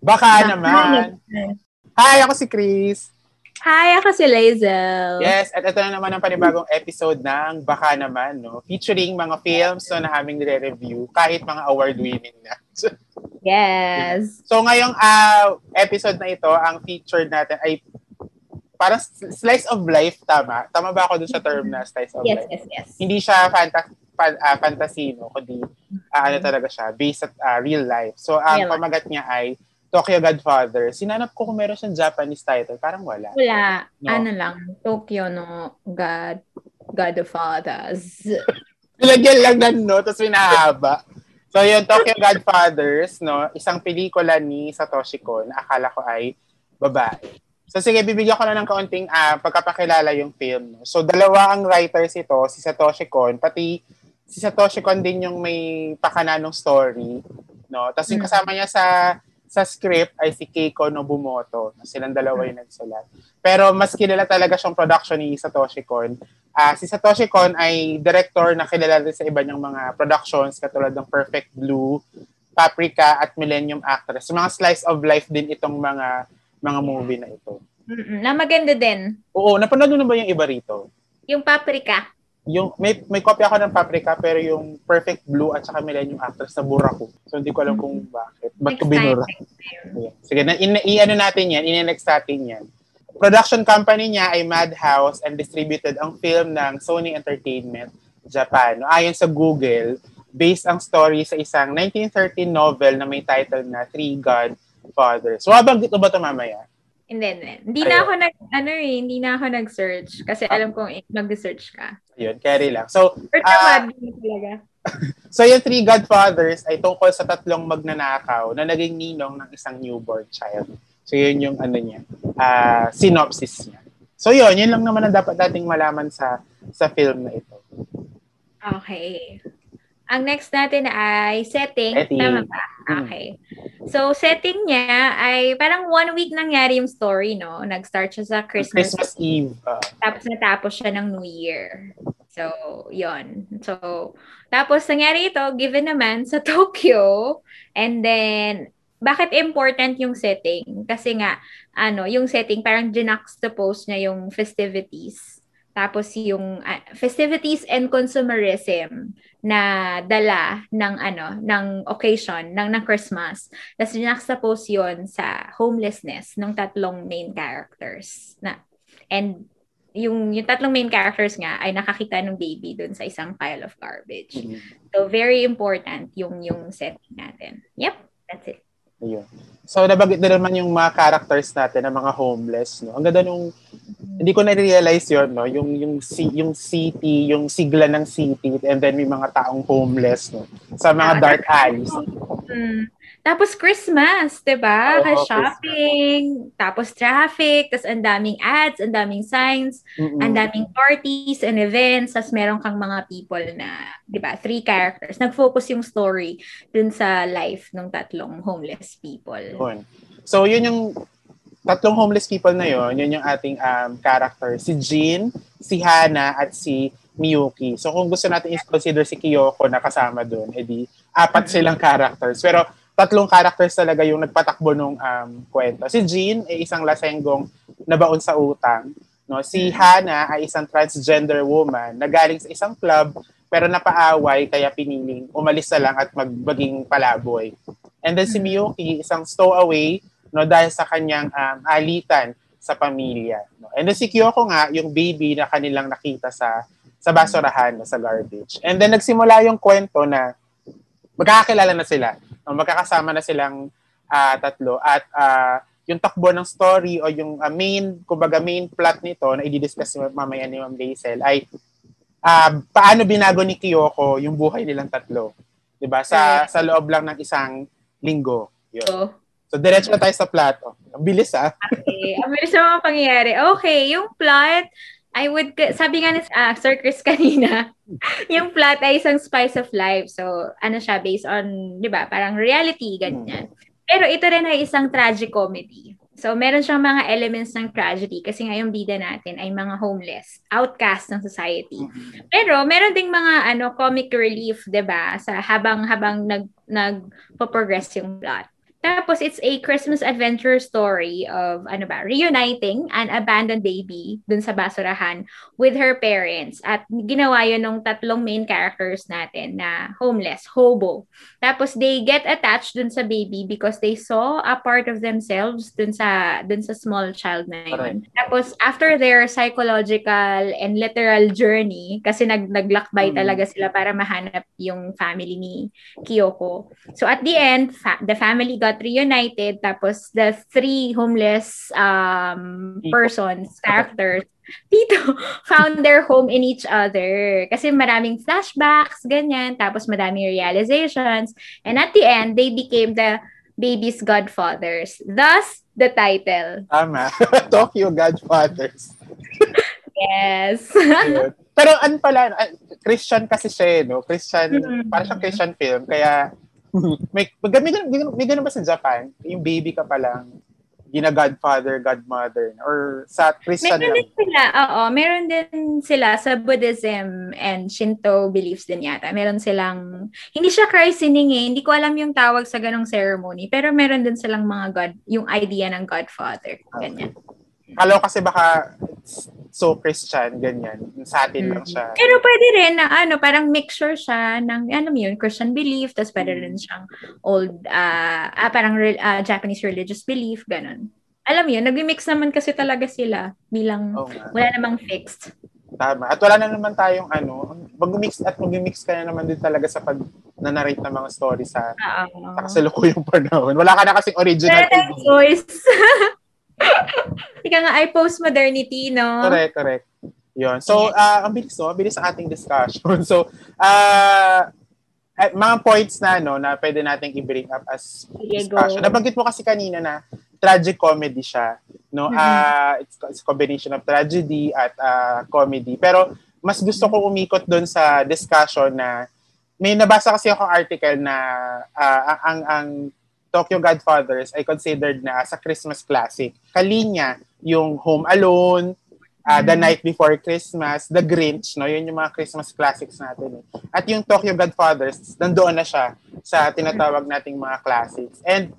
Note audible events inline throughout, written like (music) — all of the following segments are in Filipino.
Baka naman. Hi, ako si Chris. Hi, ako si Lazel. Yes, at ito na naman ang panibagong episode ng Baka Naman, no? Featuring mga films na aming nire-review, kahit mga award-winning na. (laughs) yes. So ngayong uh, episode na ito, ang featured natin ay parang slice of life, tama? Tama ba ako dun sa term na slice of yes, life? Yes, yes, yes. Hindi siya fanta- fan- uh, fantasy, no? Kundi uh, ano talaga siya, based at uh, real life. So ang real pamagat niya ay Tokyo Godfather. Sinanap ko kung meron siyang Japanese title. Parang wala. Wala. No? Ano lang, Tokyo no God Godfathers. (laughs) Nilagyan lang ng no, tapos pinahaba. So yun, Tokyo Godfathers, no, isang pelikula ni Satoshi Kon akala ko ay babae. So sige, bibigyan ko na ng kaunting uh, pagkapakilala yung film. No? So dalawa ang writers ito, si Satoshi Kon, pati si Satoshi Kon din yung may pakananong story. No? Tapos yung mm. kasama niya sa sa script ay si Keiko Nobumoto. Silang dalawa yung nagsulat. Pero mas kilala talaga siyang production ni Satoshi Kon. Uh, si Satoshi Kon ay director na kilala din sa iba niyang mga productions katulad ng Perfect Blue, Paprika at Millennium Actress. So, mga slice of life din itong mga mga movie na ito. Mm-mm, na maganda din. Oo, napanood mo na ba yung iba rito? Yung Paprika. Yung may may kopya ako ng Paprika pero yung Perfect Blue at saka Millennium Actress na bura ko. So hindi ko alam kung bakit. Ba't ko binura? Yeah. Sige, na, in, i-ano natin yan, in-next natin yan. Production company niya ay Madhouse and distributed ang film ng Sony Entertainment Japan. Ayon sa Google, based ang story sa isang 1913 novel na may title na Three God father. So, mabanggit mo ba ito mamaya? Hindi, hindi. Hindi na ako nag, ano eh, hindi na ako nag-search kasi ah. alam kong mag-search ka. Ayun, carry lang. So, uh, talaga. (laughs) so, yung Three Godfathers ay tungkol sa tatlong magnanakaw na naging ninong ng isang newborn child. So, yun yung ano niya, uh, synopsis niya. So, yun, yun lang naman ang dapat nating malaman sa sa film na ito. Okay. Ang next natin ay setting. setting. Tama ba? Hmm. Okay. So, setting niya ay parang one week nangyari yung story, no? Nag-start siya sa Christmas. Christmas Eve. Uh. Tapos natapos siya ng New Year. So, yon So, tapos nangyari ito, given naman sa (laughs) Tokyo. And then, bakit important yung setting? Kasi nga, ano, yung setting, parang juxtapose niya yung festivities tapos yung uh, festivities and consumerism na dala ng ano ng occasion ng ng Christmas. Tapos juxtapose yon sa homelessness ng tatlong main characters na and yung yung tatlong main characters nga ay nakakita ng baby doon sa isang pile of garbage. Mm-hmm. So very important yung yung setting natin. Yep, that's it. Ayun. So, nabanggit na naman yung mga characters natin na mga homeless, no? Ang ganda nung, hindi ko na-realize yun, no? Yung, yung, yung city, yung sigla ng city, and then may mga taong homeless, no? Sa mga ah, dark alleys. Mm. Tapos Christmas, 'di ba? Oh, shopping, Christmas. tapos traffic, tapos ang daming ads, ang daming signs, Mm-mm. ang daming parties and events, tapos meron kang mga people na, 'di ba? Three characters. Nag-focus yung story dun sa life ng tatlong homeless people. Yun. So, yun yung tatlong homeless people na yon, yun yung ating um, character. Si Jean, si Hana, at si Miyuki. So, kung gusto natin i-consider si Kyoko na kasama doon, edi apat silang characters. Pero tatlong characters talaga yung nagpatakbo nung um, kwento. Si Jean ay isang lasenggong nabaon sa utang. No? Si Hana ay isang transgender woman na galing sa isang club pero napaaway kaya piniling umalis na lang at magbaging palaboy. And then si Miyuki, isang stowaway no, dahil sa kanyang um, alitan sa pamilya. No? And then si Kyoko nga, yung baby na kanilang nakita sa sa basurahan, no, sa garbage. And then nagsimula yung kwento na magkakakilala na sila magkakasama na silang uh, tatlo at uh, yung takbo ng story o yung uh, main, kumbaga main plot nito na i-discuss mamaya ni Ma'am Basil ay uh, paano binago ni Kyoko yung buhay nilang tatlo. 'Di ba? Sa sa loob lang ng isang linggo. Yun. Oh. So diretso na tayo sa plot. Oh. Ang bilis ah. okay. Ang bilis ng mga pangyayari. Okay, yung plot I would, sabi nga ni uh, Sir Chris (laughs) kanina, yung plot ay isang spice of life. So, ano siya, based on, di ba, parang reality, ganyan. Pero ito rin ay isang tragic comedy. So, meron siyang mga elements ng tragedy kasi nga yung bida natin ay mga homeless, outcast ng society. Pero meron ding mga ano comic relief, 'di ba? Sa habang habang nag nag progress yung plot. Tapos, it's a Christmas adventure story of, ano ba, reuniting an abandoned baby dun sa basurahan with her parents. At ginawa yun ng tatlong main characters natin na homeless, hobo. Tapos, they get attached dun sa baby because they saw a part of themselves dun sa, dun sa small child na yun. Right. Tapos, after their psychological and literal journey, kasi nag, naglakbay mm. talaga sila para mahanap yung family ni Kyoko. So, at the end, fa- the family got got reunited tapos the three homeless um persons characters dito (laughs) found their home in each other. Kasi maraming flashbacks ganyan. Tapos madaming realizations. And at the end they became the baby's godfathers. Thus the title. Tama. (laughs) Tokyo Godfathers. Yes. Pero ano pala Christian kasi siya eh, no? Christian mm-hmm. para siyang Christian film. Kaya (laughs) may, may, may, may, may ganun ba sa Japan? Yung baby ka pa lang, gina-godfather, godmother, or sa Christian meron din sila, oo, meron din sila sa Buddhism and Shinto beliefs din yata. Meron silang, hindi siya christening eh, hindi ko alam yung tawag sa ganong ceremony, pero meron din silang mga god, yung idea ng godfather, ganyan. Okay. Kalo kasi baka so Christian, ganyan. Sa atin mm-hmm. lang siya. Pero pwede rin na ano, parang mixture siya ng, ano yun, Christian belief, tapos pwede rin siyang old, uh, ah, parang uh, Japanese religious belief, ganun. Alam mo yun, nag-mix naman kasi talaga sila bilang oh, wala namang fixed. Tama. At wala na naman tayong ano, mag-mix at mag-mix ka na naman din talaga sa pag na-narrate ng mga story sa, uh-huh. sa kasalukuyang panahon. Wala ka na kasing original. Voice. (laughs) Ika nga, ay post-modernity, no? Correct, correct. Yun. So, uh, ang bilis, no? Ang bilis sa ating discussion. (laughs) So, uh, at mga points na, no, na pwede nating i-bring up as discussion. Nabanggit mo kasi kanina na tragic comedy siya. No? Mm-hmm. Uh, it's, it's a combination of tragedy at uh, comedy. Pero, mas gusto ko umikot doon sa discussion na may nabasa kasi ako article na uh, ang ang Tokyo Godfathers ay considered na as a Christmas classic. Kalinya, yung Home Alone, uh, The mm-hmm. Night Before Christmas, The Grinch, no? Yun yung mga Christmas classics natin. Eh. At yung Tokyo Godfathers, nandoon na siya sa tinatawag nating mga classics. And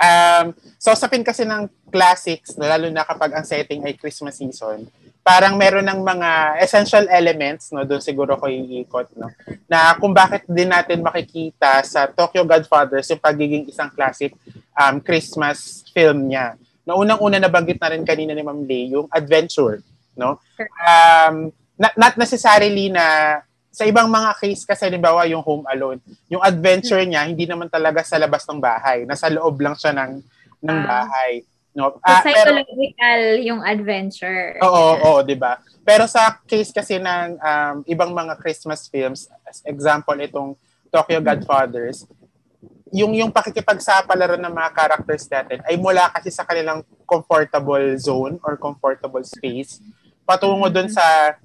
um, so sapin kasi ng classics, lalo na kapag ang setting ay Christmas season, parang meron ng mga essential elements, no, doon siguro ko iikot, no, na kung bakit din natin makikita sa Tokyo Godfathers yung pagiging isang classic um, Christmas film niya. No, unang-una nabanggit na rin kanina ni Ma'am Lay, yung adventure, no? Um, not, not necessarily na sa ibang mga case kasi halimbawa yung Home Alone, yung adventure niya hindi naman talaga sa labas ng bahay, nasa loob lang siya ng ng ah. bahay. No? Uh, psychological pero, yung adventure. Oo, oo, oo 'di ba? Pero sa case kasi ng um, ibang mga Christmas films, as example itong Tokyo Godfathers, yung yung pakikipagsapalaran ng mga characters natin ay mula kasi sa kanilang comfortable zone or comfortable space patungo doon sa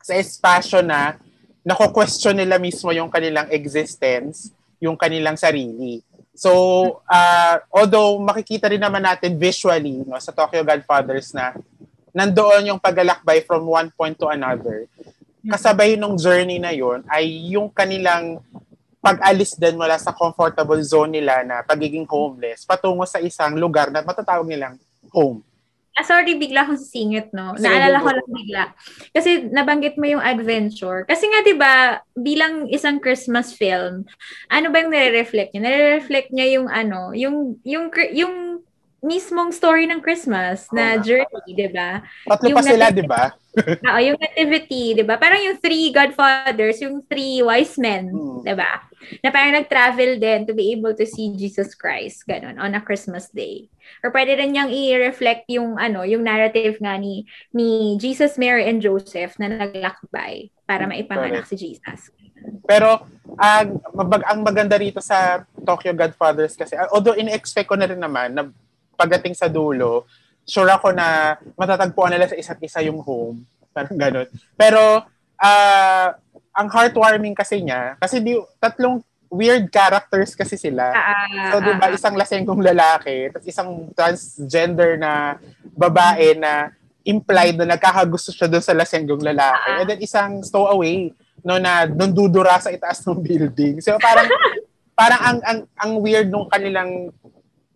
sa espasyo na nako-question nila mismo yung kanilang existence, yung kanilang sarili. So, uh, although makikita rin naman natin visually no, sa Tokyo Godfathers na nandoon yung paglalakbay from one point to another, kasabay nung journey na yon ay yung kanilang pag-alis din mula sa comfortable zone nila na pagiging homeless patungo sa isang lugar na matatawag nilang home. Ah, sorry, bigla akong sisingit, no? Naalala ko lang bigla. Kasi nabanggit mo yung adventure. Kasi nga, di ba, bilang isang Christmas film, ano ba yung nare-reflect niya? Nare-reflect niya yung ano, yung, yung, yung mismong story ng Christmas na oh, journey, di ba? Tatlo pa sila, di ba? (laughs) Oo, yung nativity, di ba? Parang yung three godfathers, yung three wise men, hmm. di ba? Na parang nag-travel din to be able to see Jesus Christ, ganun, on a Christmas day. Or pwede rin niyang i-reflect yung ano, yung narrative nga ni ni Jesus, Mary and Joseph na naglakbay para maipanganak si Jesus. Pero ang mabag ang maganda rito sa Tokyo Godfathers kasi although in-expect ko na rin naman na pagdating sa dulo, sure ako na matatagpuan nila sa isa't isa yung home. (laughs) Parang ganun. Pero uh, ang heartwarming kasi niya, kasi di, tatlong weird characters kasi sila. Uh, so, di ba, isang lasenggong lalaki, tapos isang transgender na babae na implied na nagkakagusto siya doon sa lasenggong lalaki. Uh, and then isang stowaway no na nandudura sa itaas ng (laughs) building. So parang parang ang ang ang weird nung kanilang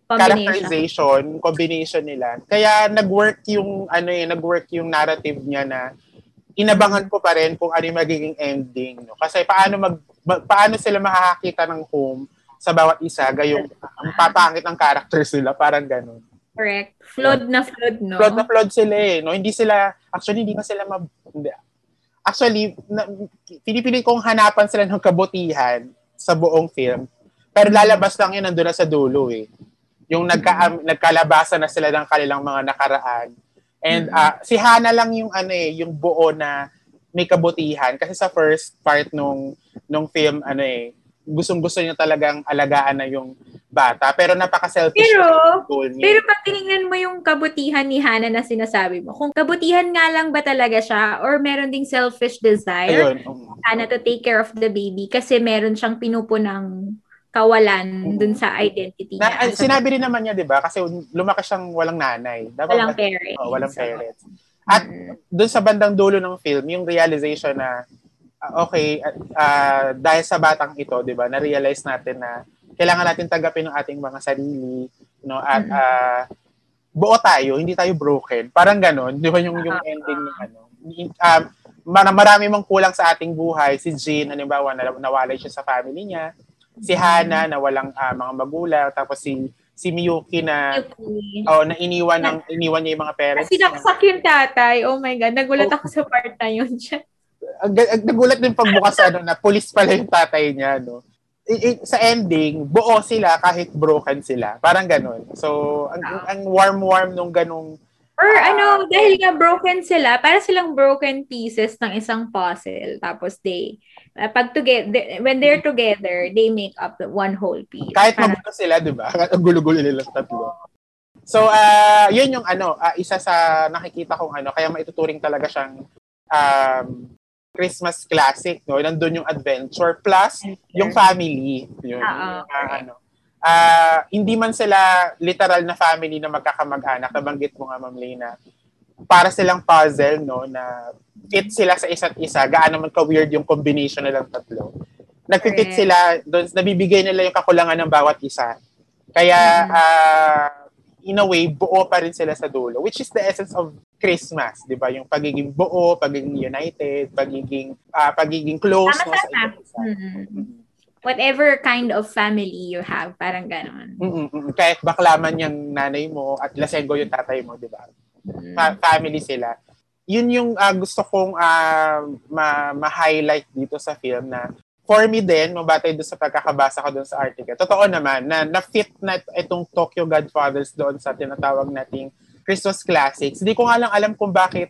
characterization, combination nila. Kaya nag-work yung ano eh, nag-work yung narrative niya na inabangan ko pa rin kung ano yung magiging ending. No? Kasi paano mag paano sila makakakita ng home sa bawat isa, gayong ang papangit ng characters nila, parang ganun. Correct. Flood na flood, no? Flood na flood sila eh. No? Hindi sila, actually, hindi na sila mab... Hindi. Actually, na, pinipili kong hanapan sila ng kabutihan sa buong film. Pero lalabas lang yun nandun na sa dulo eh. Yung nagka, um, nagkalabasan na sila ng kanilang mga nakaraan. And uh, si Hana lang yung ano eh, yung buo na may kabutihan kasi sa first part nung nung film ano eh, gustong-gusto niya talagang alagaan na yung bata. Pero napaka-selfish pero, goal niya. Pero pag tinignan mo yung kabutihan ni Hana na sinasabi mo, kung kabutihan nga lang ba talaga siya or meron ding selfish desire, Ayun. Um, Hana to take care of the baby kasi meron siyang pinupunang kawalan dun sa identity niya. Na, sinabi rin naman niya, di ba? Kasi lumaki siyang walang nanay. Dapat, walang parents. Oh, walang so, parents. At mm-hmm. dun sa bandang dulo ng film, yung realization na, uh, okay, uh, dahil sa batang ito, di ba, na-realize natin na kailangan natin tanggapin ng ating mga sarili, no, at uh, buo tayo, hindi tayo broken. Parang ganon, di ba yung, yung ending ng ano. Um, marami mang kulang sa ating buhay. Si Jean, halimbawa, nawalay siya sa family niya si Hana na walang uh, mga magulang tapos si si Miyuki na Miyuki. oh na iniwan ng iniwan niya yung mga parents. Sinaksak yung tatay. Oh my god, nagulat oh. ako sa part na yun. (laughs) nagulat din pagbukas ano na police pala yung tatay niya no. I, I, sa ending, buo sila kahit broken sila. Parang ganun. So, ang, ang warm-warm nung ganung Or uh, ano, dahil nga broken sila, para silang broken pieces ng isang puzzle. Tapos they, uh, pag together, when they're together, they make up one whole piece. Kahit para, sila, di ba? (laughs) Ang gulo-gulo nila tatlo. So, uh, yun yung ano, uh, isa sa nakikita kong ano, kaya maituturing talaga siyang um, Christmas classic, no? Nandun yung adventure plus yung family. Yun, uh, uh, ano uh, hindi man sila literal na family na magkakamag-anak, nabanggit mo nga, Ma'am Lena, para silang puzzle, no, na fit sila sa isa't isa, gaano man ka-weird yung combination nilang tatlo. Nagpipit okay. sila, doon, nabibigay nila yung kakulangan ng bawat isa. Kaya, uh, in a way, buo pa rin sila sa dulo, which is the essence of Christmas, di ba? Yung pagiging buo, pagiging united, pagiging uh, pagiging close no, sa isa't isa. Mm-hmm. Whatever kind of family you have, parang ganon. Mm-mm. Kahit baklaman yung nanay mo at lasenggo yung tatay mo, di ba? Mm. Fa- family sila. Yun yung uh, gusto kong uh, ma- ma-highlight dito sa film na for me din, mabatay doon sa pagkakabasa ko doon sa article, totoo naman na na-fit na itong Tokyo Godfathers doon sa tinatawag nating Christmas Classics. Hindi ko nga lang alam kung bakit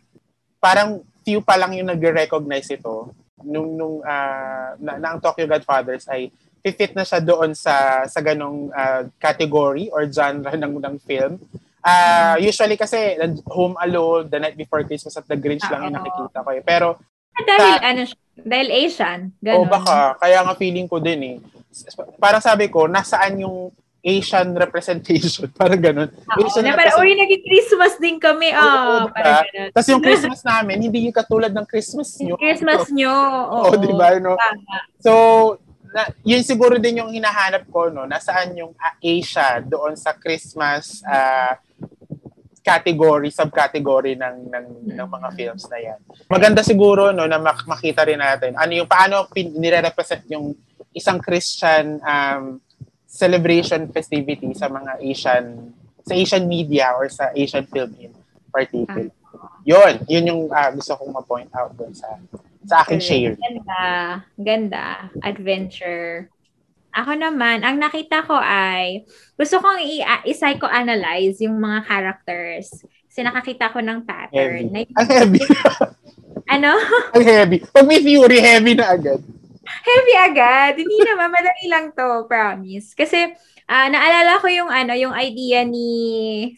parang few pa lang yung nag-recognize ito nung nung uh, na, na ang Tokyo Godfathers ay fit na siya doon sa sa ganong uh, category or genre ng ng film. Uh, usually kasi Home Alone, The Night Before Christmas at The Grinch lang yung nakikita ko eh. Pero dahil sa, ano dahil Asian, ganun. O baka, kaya nga feeling ko din eh. Parang sabi ko, nasaan yung Asian representation. (laughs) Parang ganun. Oo, Asian na parang, uy, naging Christmas din kami. Oh, parang ganun. Tapos yung Christmas namin, hindi yung katulad ng Christmas nyo. Christmas nyo. Oo, oh, (laughs) di ba? No? So, na, yun siguro din yung hinahanap ko, no? Nasaan yung uh, Asia doon sa Christmas uh, category, subcategory ng ng ng mga mm. films na yan. Maganda siguro no na mak- makita rin natin ano yung paano pin- nire-represent yung isang Christian um, celebration festivity sa mga Asian sa Asian media or sa Asian film in particular. Ah. Yun, yun yung uh, gusto kong ma-point out doon sa sa aking share. Ganda, ganda, adventure. Ako naman, ang nakita ko ay, gusto kong i-psychoanalyze yung mga characters. Kasi nakakita ko ng pattern. Heavy. Na, ang heavy. (laughs) ano? ang heavy. Pag may theory, heavy na agad. Heavy agad. Hindi naman, madali lang to, promise. Kasi, uh, naalala ko yung, ano, yung idea ni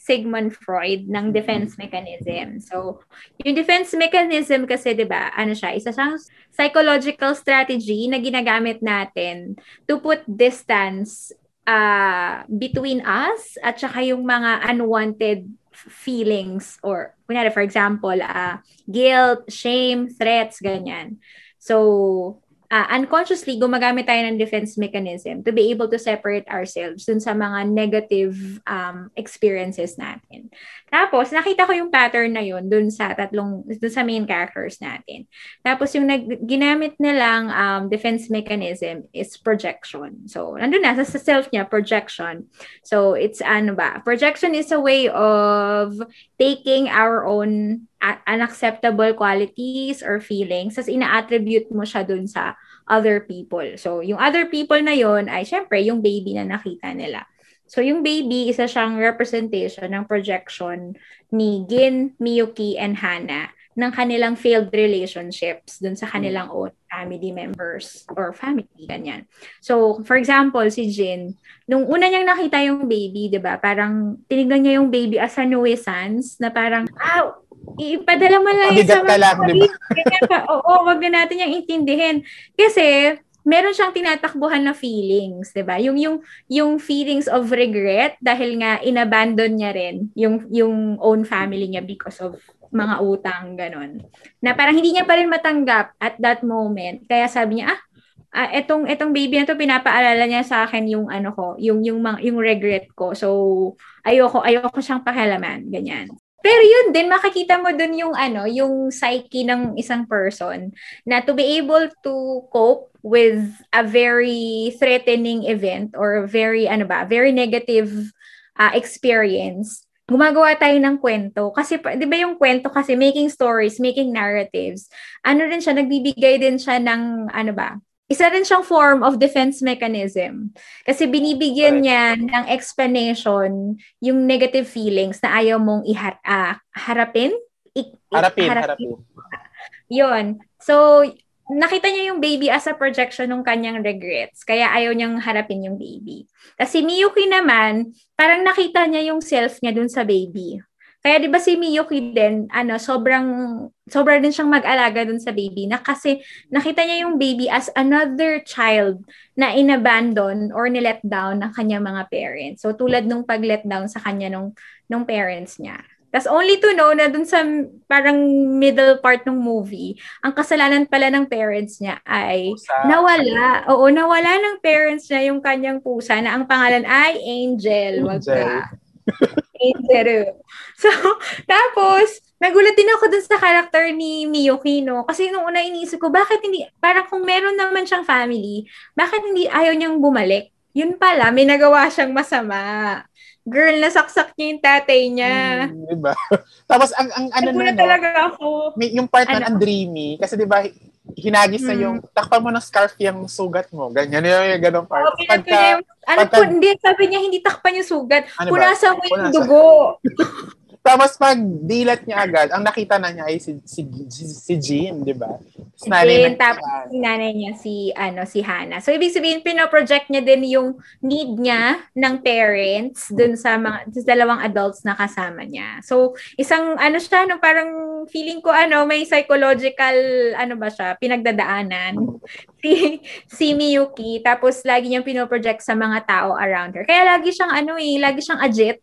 Sigmund Freud ng defense mechanism. So, yung defense mechanism kasi, di ba, ano siya, isa siyang psychological strategy na ginagamit natin to put distance uh, between us at saka yung mga unwanted feelings or kunyari for example uh, guilt, shame, threats ganyan. So uh, unconsciously gumagamit tayo ng defense mechanism to be able to separate ourselves dun sa mga negative um, experiences natin. Tapos, nakita ko yung pattern na yun dun sa tatlong, dun sa main characters natin. Tapos, yung nag, ginamit nilang um, defense mechanism is projection. So, nandun na, sa self niya, projection. So, it's ano ba? Projection is a way of taking our own unacceptable qualities or feelings, as ina-attribute mo siya dun sa other people. So, yung other people na yon ay syempre yung baby na nakita nila. So, yung baby, isa siyang representation ng projection ni Gin, Miyuki, and Hana ng kanilang failed relationships dun sa kanilang own family members or family, ganyan. So, for example, si Jin, nung una niyang nakita yung baby, di ba, parang tinignan niya yung baby as a nuisance, na parang, ah, ipadala mo lang yun sa mga lang, di ba? Oo, wag na natin yung intindihin. Kasi, meron siyang tinatakbuhan na feelings, 'di ba? Yung yung yung feelings of regret dahil nga inabandon niya rin yung yung own family niya because of mga utang ganon. Na parang hindi niya pa rin matanggap at that moment. Kaya sabi niya, ah, uh, etong etong baby na to pinapaalala niya sa akin yung ano ko, yung yung yung regret ko. So ayoko ayoko siyang pakialaman, ganyan. Pero yun din, makikita mo dun yung ano, yung psyche ng isang person na to be able to cope with a very threatening event or very, ano ba, very negative uh, experience, gumagawa tayo ng kwento. Kasi, di ba yung kwento kasi, making stories, making narratives, ano rin siya, nagbibigay din siya ng, ano ba, isa rin siyang form of defense mechanism. Kasi binibigyan niya ng explanation yung negative feelings na ayaw mong ihar uh, harapin. I- harapin, harapin. Yun. So, nakita niya yung baby as a projection ng kanyang regrets. Kaya ayaw niyang harapin yung baby. Kasi Miyuki naman, parang nakita niya yung self niya dun sa baby. Kaya 'di ba si Miyuki din, ano, sobrang sobra din siyang mag-alaga dun sa baby na kasi nakita niya yung baby as another child na inabandon or nilet down ng kanyang mga parents. So tulad nung pag-let down sa kanya nung nung parents niya. Tapos only to know na dun sa parang middle part ng movie, ang kasalanan pala ng parents niya ay pusa. nawala. Oo, nawala ng parents niya yung kanyang pusa na ang pangalan ay Angel. Wag ka. Angel. (laughs) So, tapos, nagulat din ako dun sa character ni Miyuki, no? Kasi nung una iniisip ko, bakit hindi, parang kung meron naman siyang family, bakit hindi ayaw niyang bumalik? Yun pala, may nagawa siyang masama. Girl, nasaksak niya yung tatay niya. Hmm, diba? (laughs) Tapos, ang, ang ano na, no, talaga ako. May, yung part ano? na ang dreamy, kasi diba, hinagis hmm. na yung, takpan mo ng scarf yung sugat mo. Ganyan yung, yung ganong part. Oh, pagka, yung, ano pagka, po, hindi, sabi niya, hindi takpan yung sugat. Ano Punasan mo yung dugo. (laughs) Tapos pag dilat niya agad, ang nakita na niya ay si si, si, si Jean, 'di ba? Si Jean, tapos si nanay niya si ano si Hannah. So ibig sabihin pino-project niya din yung need niya ng parents dun sa mga sa dalawang adults na kasama niya. So isang ano siya no parang feeling ko ano may psychological ano ba siya pinagdadaanan (laughs) si si Miyuki tapos lagi niyang pino-project sa mga tao around her. Kaya lagi siyang ano eh, lagi siyang agit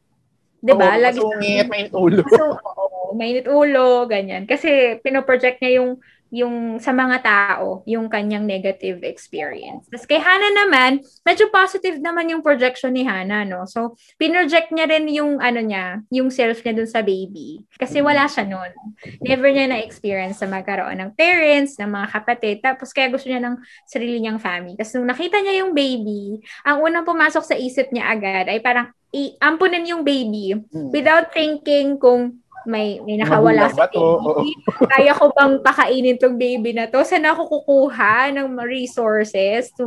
'Di ba? Lagi masungit, mainit ulo. (laughs) So, oo, mainit ulo, ganyan. Kasi pino-project niya yung yung sa mga tao, yung kanyang negative experience. Tapos kay Hana naman, medyo positive naman yung projection ni Hana, no? So, pinroject niya rin yung ano niya, yung self niya dun sa baby. Kasi wala siya noon. Never niya na-experience sa magkaroon ng parents, ng mga kapatid. Tapos kaya gusto niya ng sarili niyang family. Tapos nung nakita niya yung baby, ang unang pumasok sa isip niya agad ay parang i-ampunin yung baby hmm. without thinking kung may may nakawala sa baby. Kaya ko bang pakainin tong baby na to? Saan ako kukuha ng resources to,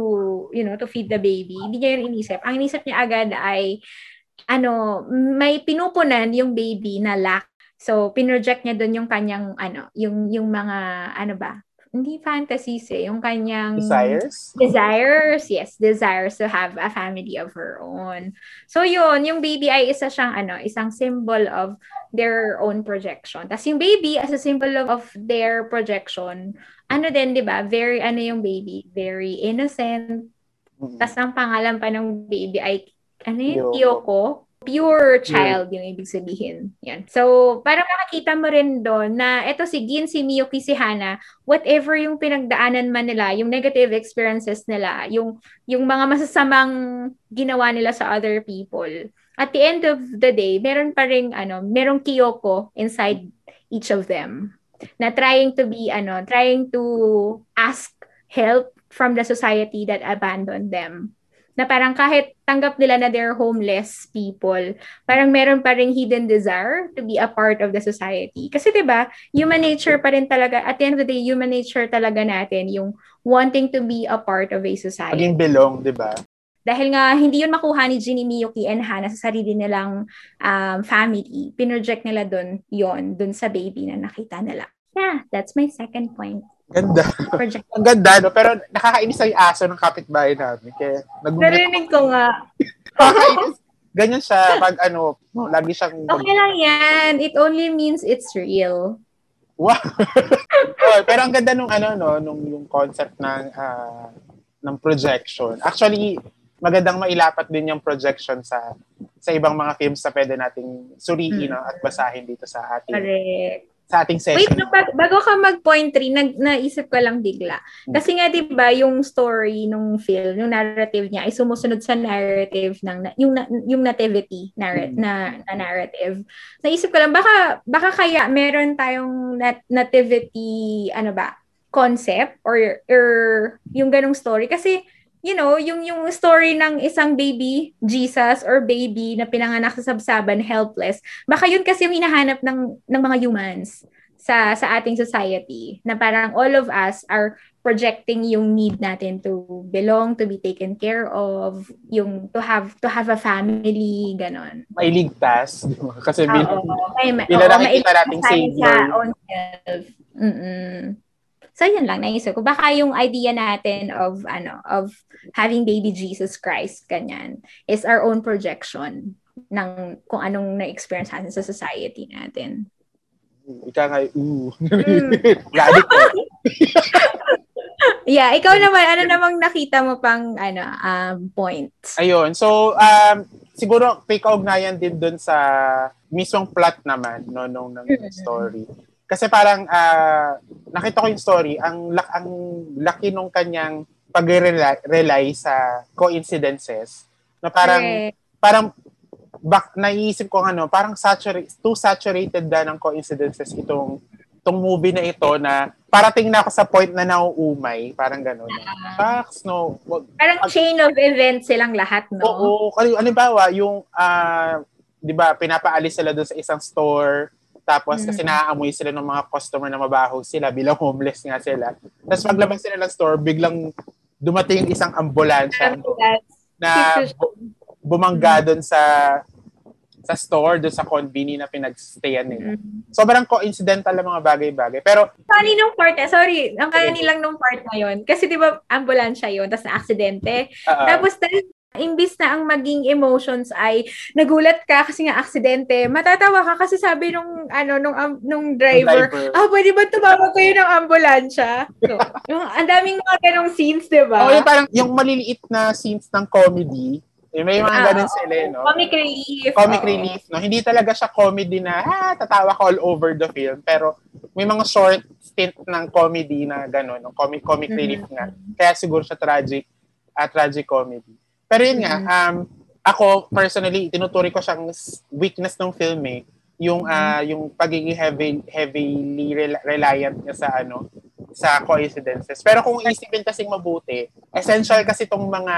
you know, to feed the baby? Hindi niya yun inisip. Ang inisip niya agad ay, ano, may pinupunan yung baby na lack. So, pinroject niya doon yung kanyang, ano, yung, yung mga, ano ba, hindi fantasies eh, yung kanyang desires. Desires, yes, desires to have a family of her own. So yun, yung baby ay isa siyang ano, isang symbol of their own projection. Tapos yung baby as a symbol of, of their projection, ano din, 'di ba? Very ano yung baby, very innocent. Mm-hmm. Tapos ang pangalan pa ng baby ay ano yun? Kyoko. Pure child yung ibig sabihin. Yan. So, para makakita mo rin doon na eto si Gin, si Miyuki, si Hana, whatever yung pinagdaanan man nila, yung negative experiences nila, yung yung mga masasamang ginawa nila sa other people. At the end of the day, meron pa ring ano, merong Kyoko inside each of them na trying to be ano, trying to ask help from the society that abandoned them na parang kahit tanggap nila na they're homeless people, parang meron pa ring hidden desire to be a part of the society. Kasi 'di ba, human nature pa rin talaga at the end of the day, human nature talaga natin yung wanting to be a part of a society. Maging belong, 'di ba? Dahil nga hindi yun makuha ni Ginny, Miyuki, and Hana sa sarili nilang um, family, pinroject nila doon yon doon sa baby na nakita nila. Yeah, that's my second point. Ganda. Project. Ang ganda, no? Pero nakakainis sa yung aso ng kapitbahay namin. Kaya nagulat Narinig ko nga. (laughs) Nakakainis. Ganyan siya pag ano, no, lagi siyang... Okay lang yan. It only means it's real. Wow! (laughs) oh, pero ang ganda nung ano, no, nung yung concept ng ah, ng projection. Actually, magandang mailapat din yung projection sa sa ibang mga films na pwede nating suriin Hmm. no, at basahin dito sa ating Correct. Sa ating Wait, session. no, bag- bago ka mag-point 3, nag, naisip ko lang bigla. Kasi nga, di ba, yung story nung film, yung narrative niya ay sumusunod sa narrative ng, yung, yung nativity narr- Mm. na, na narrative. Naisip ko lang, baka, baka kaya meron tayong nat- nativity, ano ba, concept or, or yung ganong story. Kasi, you know, yung yung story ng isang baby, Jesus, or baby na pinanganak sa sabsaban, helpless, baka yun kasi yung hinahanap ng, ng mga humans sa sa ating society na parang all of us are projecting yung need natin to belong to be taken care of yung to have to have a family ganon Mailigtas. di (laughs) ba? Kasi bilang, bilang nakikita tayo savior. sa own self Mm-mm. So yun lang naisip ko baka yung idea natin of ano of having baby Jesus Christ ganyan is our own projection ng kung anong na-experience natin sa society natin ika nga, ooh. (laughs) Mm. Ko. (laughs) Yeah, ikaw naman, ano namang nakita mo pang ano um, points? Ayun. So, um, siguro may kaugnayan din dun sa mismong plot naman no nung ng Mm-mm. story. Kasi parang ah, nakita ko yung story, ang lak ang laki nung kanyang pag-rely sa coincidences na parang Correct. parang bak naiisip ko ano, parang saturate, too saturated na ng coincidences itong itong movie na ito na parating na ako sa point na nauumay, parang gano'n. Facts, no. Wag- Parang chain of events silang lahat, no? Oo, kasi halimbawa, yung, ah, di ba, pinapaalis sila doon sa isang store, tapos kasi Mm. naaamoy sila ng mga customer na mabaho sila bilang homeless nga sila. Tapos paglabas sila ng store, biglang dumating isang ambulansya na bu- bumangga doon sa sa store, doon sa conveni na pinagstayan nila. Mm. Sobrang coincidental ang mga bagay-bagay. Pero, Funny nung part, eh, sorry, ang funny lang nung part na yun. Kasi di ba, ambulansya yun, tapos na-aksidente. ah, Tapos dahil imbis na ang maging emotions ay nagulat ka kasi nga aksidente, matatawa ka kasi sabi nung ano nung am- nung driver, ah pwede ba tumawag kayo ng ambulansya? So, yung ang daming mga ganong scenes, 'di ba? oh, yung parang, yung maliliit na scenes ng comedy, eh, may mga Ah, ganun sila, eh, no? Comic relief. comic oo. relief, no? Hindi talaga siya comedy na, ah, tatawa ka all over the film. Pero may mga short stint ng comedy na gano'n, no? comic, comic Mhm. relief nga. Kaya siguro siya tragic, at tragic comedy. Pero yun nga, Mhm. um, ako personally, tinuturi ko siyang weakness ng film eh. Yung, ah, yung pagiging heavy, heavily rel- reliant niya sa ano, sa coincidences. Pero kung isipin kasing mabuti, essential kasi itong mga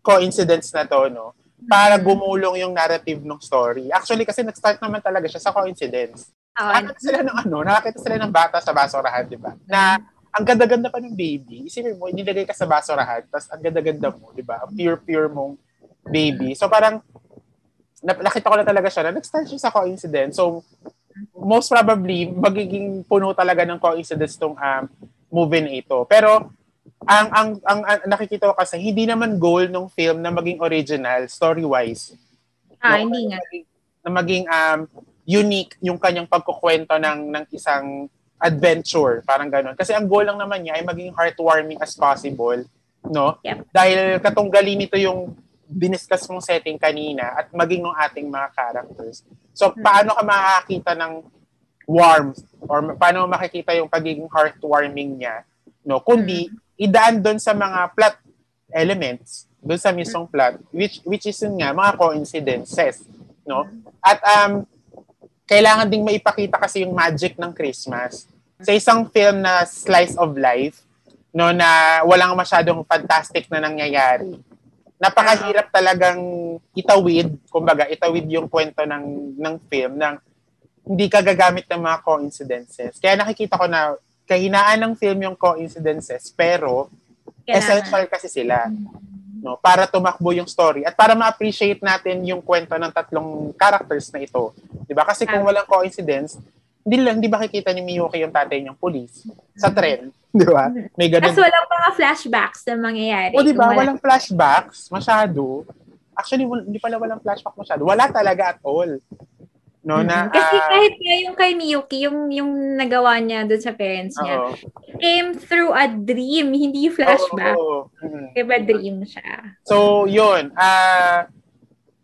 coincidence na to, no? para Mhm. gumulong yung narrative ng story. Actually, kasi nag-start naman talaga siya sa coincidence. Oo. Nakakita sila ng ano, nakakita sila ng bata sa basurahan, di ba? Na ang ganda-ganda pa ng baby. Isipin mo, inilagay ka sa basurahan, tapos ang ganda-ganda mo, di ba? Ang pure-pure mong baby. So parang, na- nakita ko na talaga siya na nag-start siya sa coincidence. So, most probably, magiging puno talaga ng coincidence tong um, movie na ito. Pero, ang, ang, ang, ang nakikita ko kasi, hindi naman goal ng film na maging original, story-wise Ah, No, hindi nga. na maging, na maging um, unique yung kanyang pagkukwento ng, ng isang adventure, parang ganun. Kasi ang goal lang naman niya ay maging heartwarming as possible, no? Yep. Dahil katunggali nito yung diniscuss mong setting kanina at maging ng ating mga characters. So, paano ka makakita ng warmth or paano makikita yung pagiging heartwarming niya, no? Kundi, idaan doon sa mga plot elements, doon sa mismong plot, which, which is yun nga, mga coincidences, no? At um, kailangan ding maipakita kasi yung magic ng Christmas. Sa isang film na slice of life, no, na walang masyadong fantastic na nangyayari. Napakahirap talagang itawid, kumbaga, itawid yung kwento ng ng film ng hindi ka gagamit ng mga coincidences. Kaya nakikita ko na kahinaan ng film yung coincidences, pero Kailangan. essential kasi sila. No, para tumakbo yung story at para ma-appreciate natin yung kwento ng tatlong characters na ito. 'Di ba? Kasi kung walang coincidence, hindi lang hindi makikita ni Miyuki yung tatay niyang police sa mm-hmm. tren, (laughs) 'di ba? May ganun. Kasi walang mga flashbacks na mangyayari. O 'di ba? Walang flashbacks masyado. Actually, hindi pala walang flashback masyado. Wala talaga at all. No, na, Kasi uh, kahit nga yung kay Miyuki, yung, yung nagawa niya doon sa parents niya, uh, came through a dream, hindi flashback. Oh, oh, oh. Diba dream siya? So, yun. Uh,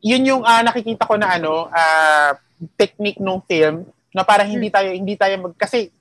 yun yung uh, nakikita ko na ano, uh, technique ng film na para hindi hmm. tayo hindi tayo mag kasi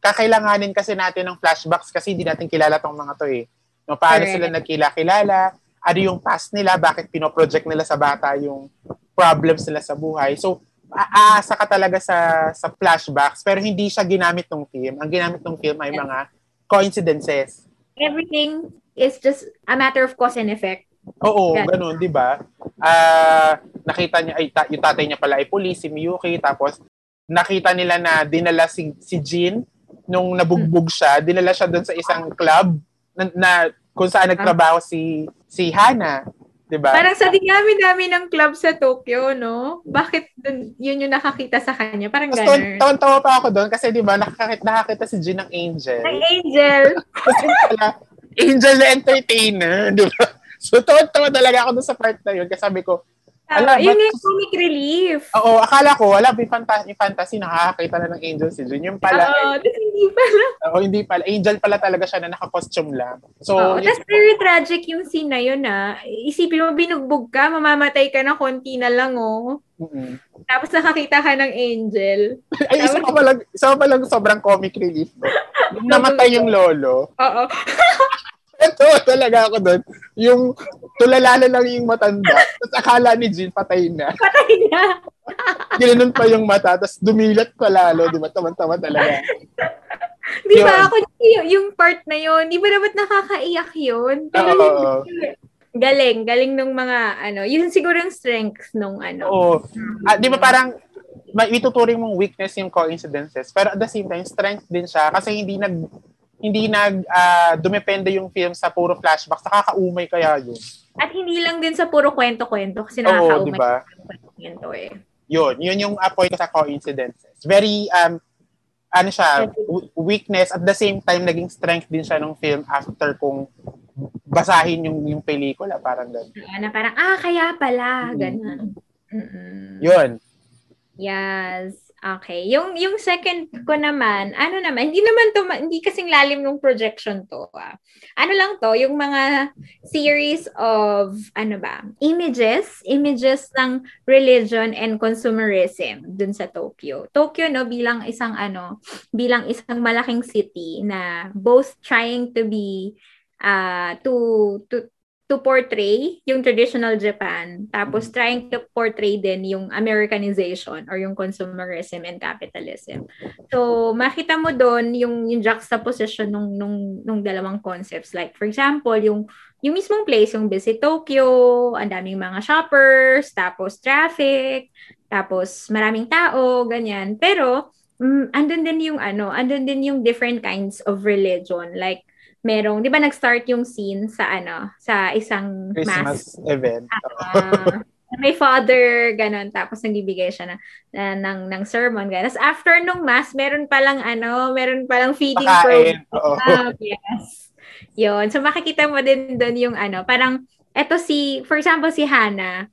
kakailanganin kasi natin ng flashbacks kasi hindi natin kilala tong mga to eh. No, paano sila nagkila-kilala? Ano yung past nila? Bakit pinoproject nila sa bata yung problems nila sa buhay? So, aasa ka talaga sa sa flashbacks pero hindi siya ginamit ng film. Ang ginamit ng film ay mga coincidences. Everything is just a matter of cause and effect. Oo, yeah. ganun, 'di ba? Ah, uh, nakita niya ay ta- yung tatay niya pala ay police, si Miyuki, tapos nakita nila na dinala si si Jin nung nabugbog siya, dinala siya doon sa isang club na, na kung saan nagtrabaho si si Hana. Diba? Parang sa dinami-dami ng club sa Tokyo, no? Bakit dun, yun yung nakakita sa kanya? Parang gano'n. Tawan-tawa pa ako doon kasi di ba nakakita, nakakita si Jin ng Angel. Ng Angel. (laughs) kasi pala, Angel na entertainer, di ba? So, tawan-tawa talaga ako doon sa part na yun kasi sabi ko, Ala, yun yung comic relief. Oo, akala ko, wala, may fantasy, fantasy, nakakakita na ng angel si Jun. Yung pala. Oo, eh, (laughs) hindi pala. Oo, hindi pala. Angel pala talaga siya na naka-costume lang. So, Oo, that's very tragic yung scene na yun, ah. Isipin mo, binugbog ka, mamamatay ka na konti na lang, oh. Mm-hmm. Tapos nakakita ka ng angel. (laughs) Ay, Tapos, isa pa lang, isa pa lang sobrang comic relief. (laughs) Namatay yung lolo. Oo. Ito talaga ako doon. Yung tulala na lang yung matanda. Tapos akala ni Jean, patay na. Patay na. (laughs) Ginanon pa yung mata, tapos dumilat pa lalo. Di ba? Tama-tama talaga. Di ba? Ako yung, yung part na yun, di ba dapat nakakaiyak yun? Pero Oo. galing, galing nung mga, ano, yun siguro yung strength nung ano. Oo. Ah, di ba parang, may ituturing mong weakness yung coincidences, pero at the same time, strength din siya kasi hindi nag hindi nag uh, dumepende yung film sa puro flashbacks. Nakakaumay kaya yun. At hindi lang din sa puro kwento-kwento kasi nakakaumay. Oo, diba? Kwento eh. Yun, yun yung uh, point sa coincidences. Very, um, ano siya, weakness at the same time naging strength din siya ng film after kung basahin yung yung pelikula parang ganun. Na parang ah kaya pala ganun. Mm-hmm. Yun. Yes. Okay. Yung yung second ko naman, ano naman, hindi naman to hindi kasing lalim ng projection to. Ah. Ano lang to, yung mga series of ano ba, images, images ng religion and consumerism dun sa Tokyo. Tokyo no bilang isang ano, bilang isang malaking city na both trying to be uh to to to portray yung traditional Japan, tapos mm-hmm. trying to portray din yung Americanization or yung consumerism and capitalism. So, makita mo doon yung, yung juxtaposition nung, nung, nung dalawang concepts. Like, for example, yung, yung mismong place, yung busy Tokyo, ang daming mga shoppers, tapos traffic, tapos maraming tao, ganyan. Pero, mm, andun din yung ano, andun din yung different kinds of religion. Like, merong, di ba nag-start yung scene sa ano, sa isang Christmas mass event. Uh, may father, ganun. Tapos nagbibigay siya na, na, ng, ng sermon. Ganun. Tapos after nung mass, meron palang ano, meron palang feeding Pakain. program. yes. Yun. So makikita mo din doon yung ano, parang, eto si, for example, si Hannah,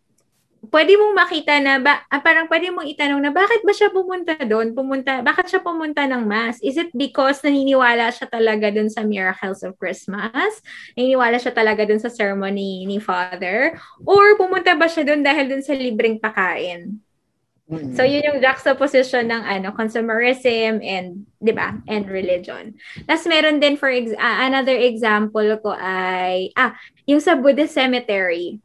pwede mong makita na, ba, ah, parang pwede mong itanong na bakit ba siya pumunta doon? Pumunta, bakit siya pumunta ng mass? Is it because naniniwala siya talaga doon sa miracles of Christmas? Naniniwala siya talaga doon sa ceremony ni Father? Or pumunta ba siya doon dahil doon sa libreng pakain? Mm-hmm. So yun yung juxtaposition ng ano consumerism and 'di ba and religion. Tapos meron din for ex- uh, another example ko ay ah yung sa Buddhist cemetery.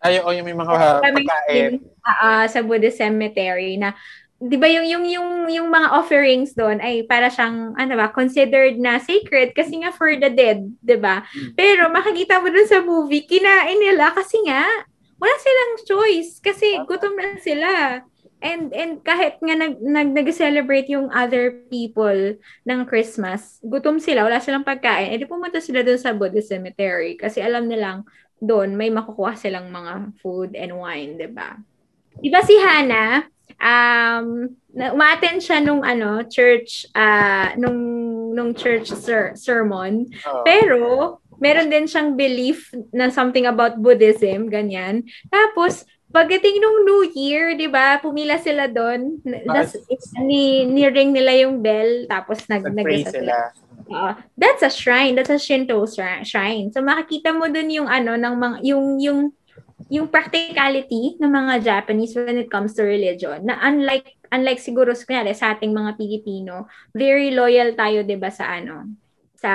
Ay, oh, yung may mga uh, pagkain. Uh, sa Buddhist cemetery na 'di ba yung yung yung yung mga offerings doon ay para siyang ano ba considered na sacred kasi nga for the dead, 'di ba? Mm. Pero makikita mo doon sa movie kinain nila kasi nga wala silang choice kasi gutom na sila. And and kahit nga nag, nag nag-celebrate yung other people ng Christmas, gutom sila, wala silang pagkain. Edi pumunta sila doon sa Buddhist cemetery kasi alam nilang doon may makukuha silang mga food and wine, 'di ba? 'Di ba si Hannah, um umaattend siya nung ano, church uh, nung nung church ser- sermon. Oh. Pero meron din siyang belief na something about Buddhism, ganyan. Tapos Pagdating nung New Year, 'di ba? Pumila sila doon. Das, ni ni-ring nila yung bell tapos nag nag sila. That's a shrine, that's a Shinto shrine. So makikita mo doon yung ano ng mga yung yung yung practicality ng mga Japanese when it comes to religion. Na unlike unlike siguro sa sa ating mga Pilipino, very loyal tayo 'di ba sa ano sa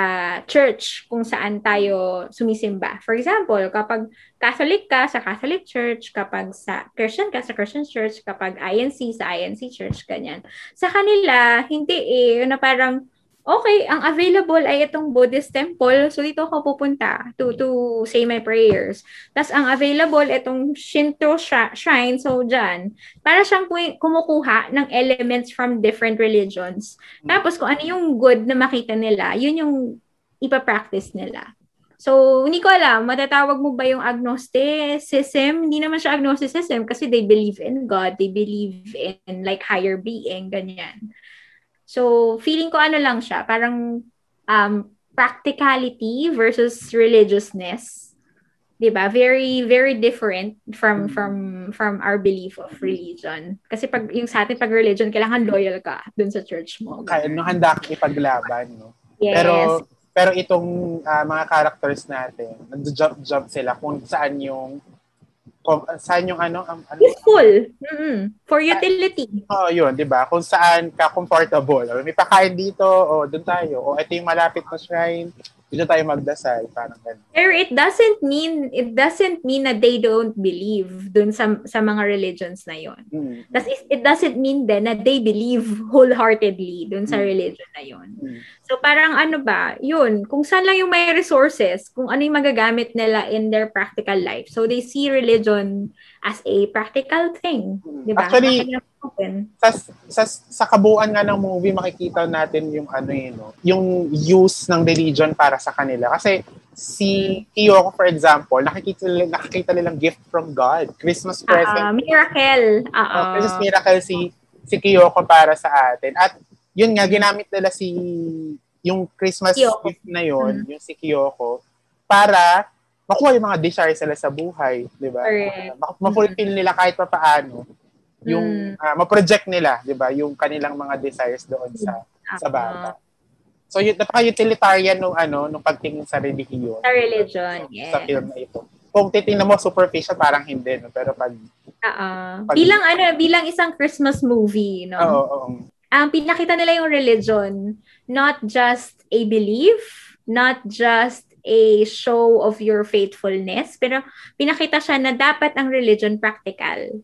church kung saan tayo sumisimba. For example, kapag Catholic ka sa Catholic Church, kapag sa Christian ka sa Christian Church, kapag INC sa INC Church, ganyan. Sa kanila, hindi eh, na parang okay, ang available ay itong Buddhist temple. So, dito ako pupunta to, to say my prayers. Tapos, ang available itong Shinto shrine. So, dyan. Para siyang kumukuha ng elements from different religions. Tapos, kung ano yung good na makita nila, yun yung ipapractice nila. So, hindi ko alam, matatawag mo ba yung agnosticism? Hindi naman siya agnosticism kasi they believe in God, they believe in like higher being, ganyan. So, feeling ko ano lang siya, parang um, practicality versus religiousness. 'di ba? Very very different from from from our belief of religion. Kasi pag yung sa atin pag religion kailangan loyal ka dun sa church mo. Kaya no handa kang ipaglaban, no. Yes. Pero pero itong uh, mga characters natin, nag-jump jump sila kung saan yung kung saan yung ano, um, ano useful mm-hmm. for utility. oh, yun, 'di ba? Kung saan ka comfortable. May pakain dito, o oh, doon tayo. O oh, ito yung malapit na shrine dito tayo magdasal, parang ganun. Pero it doesn't mean, it doesn't mean na they don't believe dun sa, sa mga religions na yon. Mm. it doesn't mean then na they believe wholeheartedly dun sa mm. religion na yon. Mm. So parang ano ba, yun, kung saan lang yung may resources, kung ano yung magagamit nila in their practical life. So they see religion as a practical thing. Di ba? Actually, sa, sa, sa kabuuan nga ng movie, makikita natin yung ano yun, no? yung use ng religion para sa kanila. Kasi si Kiyoko, for example, nakikita, nakikita nilang gift from God. Christmas present. Uh, miracle. Uh, Christmas miracle si, si Kiyoko para sa atin. At yun nga, ginamit nila si yung Christmas Kiyoko. gift na yun, mm-hmm. yung si Kiyoko, para makuha yung mga desires nila sa buhay, di ba? Uh, ma-fulfill nila kahit pa paano yung mm. uh, ma-project nila, 'di ba, yung kanilang mga desires doon sa uh-huh. sa bata. So yun napaka-utilitarian nung ano nung pagtingin sa relihiyon. Sa religion, yes. Sa film na ito. Kung titingnan mo superficial parang hindi no, pero pag uh pag, bilang ano, bilang isang Christmas movie, no. Oo, oo. Ang um, pinakita nila yung religion, not just a belief, not just a show of your faithfulness, pero pinakita siya na dapat ang religion practical.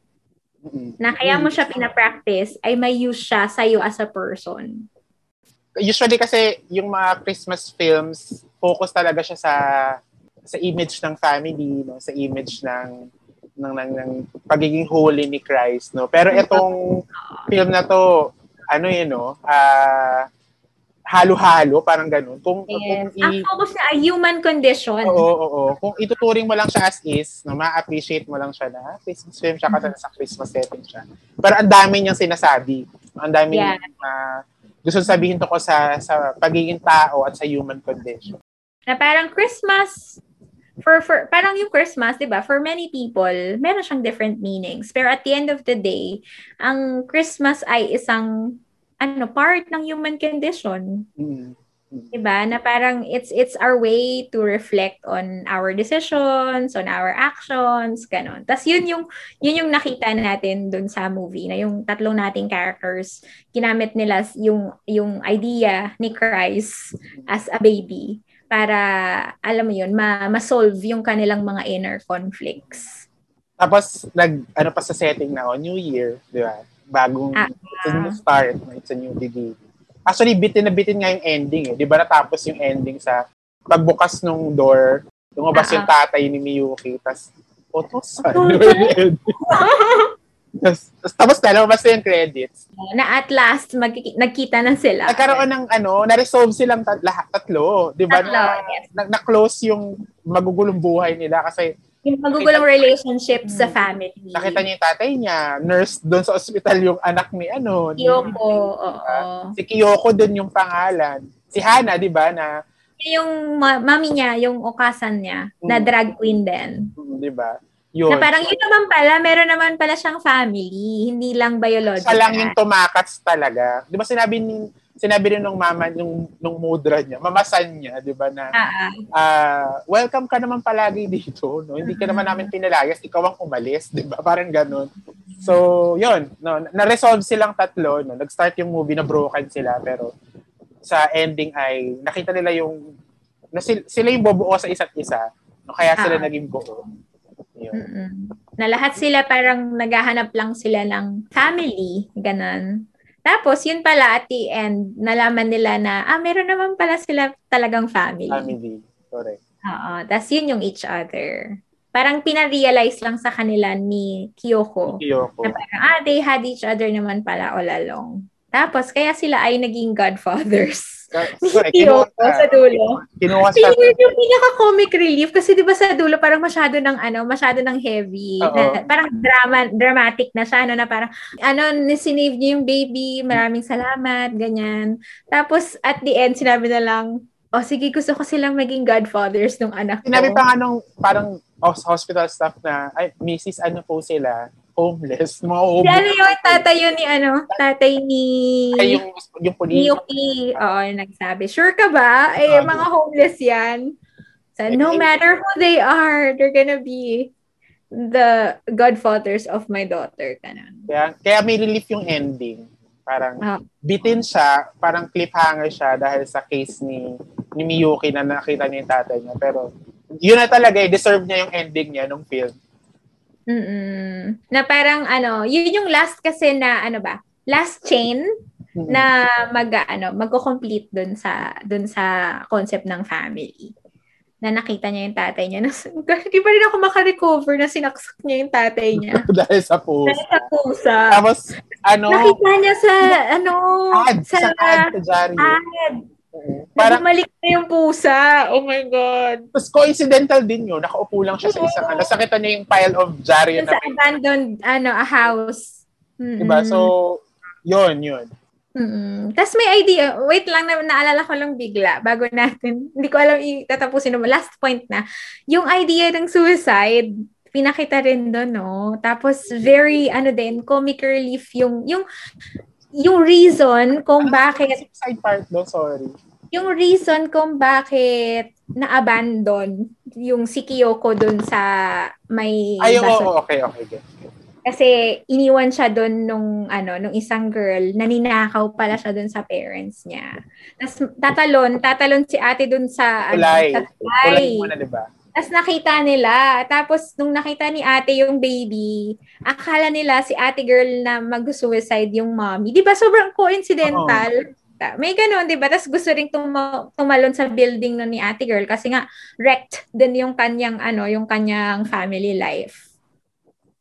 Na kaya mo siya pinapractice ay may use siya sa iyo as a person. Usually kasi yung mga Christmas films, focus talaga siya sa sa image ng family, no, sa image ng ng ng, ng pagiging holy ni Christ, no. Pero itong film na to, ano yun, no, uh, halo-halo, parang ganun. Kung, yes. kung i- Ang focus na ay human condition. Oo, oo, oo. Kung ituturing mo lang siya as is, no, ma-appreciate mo lang siya na Christmas film siya kasi mm-hmm. sa Christmas setting siya. Pero ang dami niyang sinasabi. Ang dami yeah. niyang uh, gusto sabihin to ko sa, sa pagiging tao at sa human condition. Na parang Christmas for, for, parang yung Christmas, di ba, for many people, meron siyang different meanings. Pero at the end of the day, ang Christmas ay isang, ano, part ng human condition. Mm. Diba? Na parang it's it's our way to reflect on our decisions, on our actions, ganun. Tapos yun yung yun yung nakita natin dun sa movie na yung tatlong nating characters ginamit nila yung yung idea ni Christ as a baby para alam mo yun, ma- ma-solve yung kanilang mga inner conflicts. Tapos nag ano pa sa setting na oh, New Year, di ba? Bagong Ah, it's a new start, it's a new beginning. Actually, bitin na bitin nga yung ending eh. Di ba natapos yung ending sa pagbukas nung door, lumabas Ah, yung tatay ni Miyuki, tas utosan. (laughs) (laughs) Tas, tapos na, lumabas na yung credits. na at last magkiki- nagkita na sila. Nagkaroon ng ano, na-resolve silang tat, lahat, tatlo. Di ba? Tatlo, Na, yes. na, na-close yung magugulong buhay nila kasi Yung magugulong relationship sa family. nakita niya yung tatay niya, nurse doon sa ospital yung anak ni ano. ni- Yoko, oo. Si Kyoko doon yung pangalan. Si Hana, di ba, na, Yung ma- mami niya, yung okasan niya, na Mm. drag queen din. mm, di ba? Yun. Na parang yun naman pala, meron naman pala siyang family, hindi lang biological. Siya lang yung tumakats talaga. Di ba sinabi ni sinabi rin nung mama, nung, nung mudra niya, mamasan niya, di ba, na ah. ah, welcome ka naman palagi dito, no? Hindi ka naman namin pinalayas, ikaw ang umalis, di ba? Parang ganun. So, yun, no, na-resolve silang tatlo, no? Nag-start yung movie na broken sila, pero sa ending ay nakita nila yung na sila, sila yung bobuo sa isa't isa, no? Kaya sila Ah. naging buo. Yun. Mm-mm. Na lahat sila parang naghahanap lang sila ng family, ganun. Tapos, yun pala at the end, nalaman nila na, ah, meron naman pala sila talagang family. Family. Correct. Oo. Tapos, yun yung each other. Parang pina-realize lang sa kanila ni Kyoko Kyoko. na parang, ah, they had each other naman pala all along. Tapos, kaya sila ay naging godfathers. Ni Kinuha, sa dulo. kinuha siya. Yun yung pinaka-comic relief kasi 'di ba sa dulo parang masyado ng ano, masyado ng heavy. Na, parang drama dramatic na siya ano na parang ano sinave niya yung baby, maraming salamat, ganyan. Tapos at the end sinabi na lang, "Oh, sige, gusto ko silang maging godfathers ng anak ko." Sinabi pa nga nung parang hos- hospital staff na, ay, Mrs. ano po sila, homeless, mga homeless. ano yung tatay yun ni ano, tatay ni Ay, yung, yung ni police. Yuki. Oo, nagsabi. Sure ka ba? Eh, Sabi. mga homeless yan. So, no matter who they are, they're gonna be the godfathers of my daughter. Ganun. Kaya, kaya may relief yung ending. Parang Ah. bitin siya, parang cliffhanger siya dahil sa case ni ni Miyuki na nakita niya yung tatay niya. Pero yun na talaga, eh, deserve niya yung ending niya nung film. Mm-mm. Na parang ano, yun yung last kasi na ano ba? Last chain na mag ano, magko-complete dun sa dun sa concept ng family. Na nakita niya yung tatay niya. Hindi pa rin ako makarecover na sinaksak niya yung tatay niya. (laughs) dahil sa post. Dahil sa pusa. Tapos, ano, Nakita niya sa, ano, ad, sa, sa ad, sa ad. Parang, bumalik na yung pusa. Oh my God. tapos coincidental din yun. Nakaupo lang siya sa isang, ano, nakita niya yung pile of Dun na sa abandoned, ano, a house. Mm-mm. Diba? So, yun, yun. Mm-mm. Tapos may idea, wait lang, na, naalala ko lang bigla, bago natin, hindi ko alam itatapusin naman, last point na, yung idea ng suicide, pinakita rin doon, no? Tapos, very, ano din, comic relief yung, yung, yung reason kung bakit Side part doon, sorry. Yung reason kung bakit na-abandon yung si Kyoko dun sa may Ay, oo, oo, okay, okay. Kasi iniwan siya dun nung ano, nung isang girl na ninakaw pala siya dun sa parents niya. Tapos tatalon, tatalon si ate dun sa Kulay. ano, sa Kulay tulay. muna, di ba? Tapos nakita nila. Tapos nung nakita ni ate yung baby, akala nila si ate girl na mag-suicide yung mommy. Di ba sobrang coincidental? May ganun, di ba? Tapos gusto rin tuma- tumalon sa building nun ni ate girl kasi nga wrecked din yung kanyang, ano, yung kanyang family life.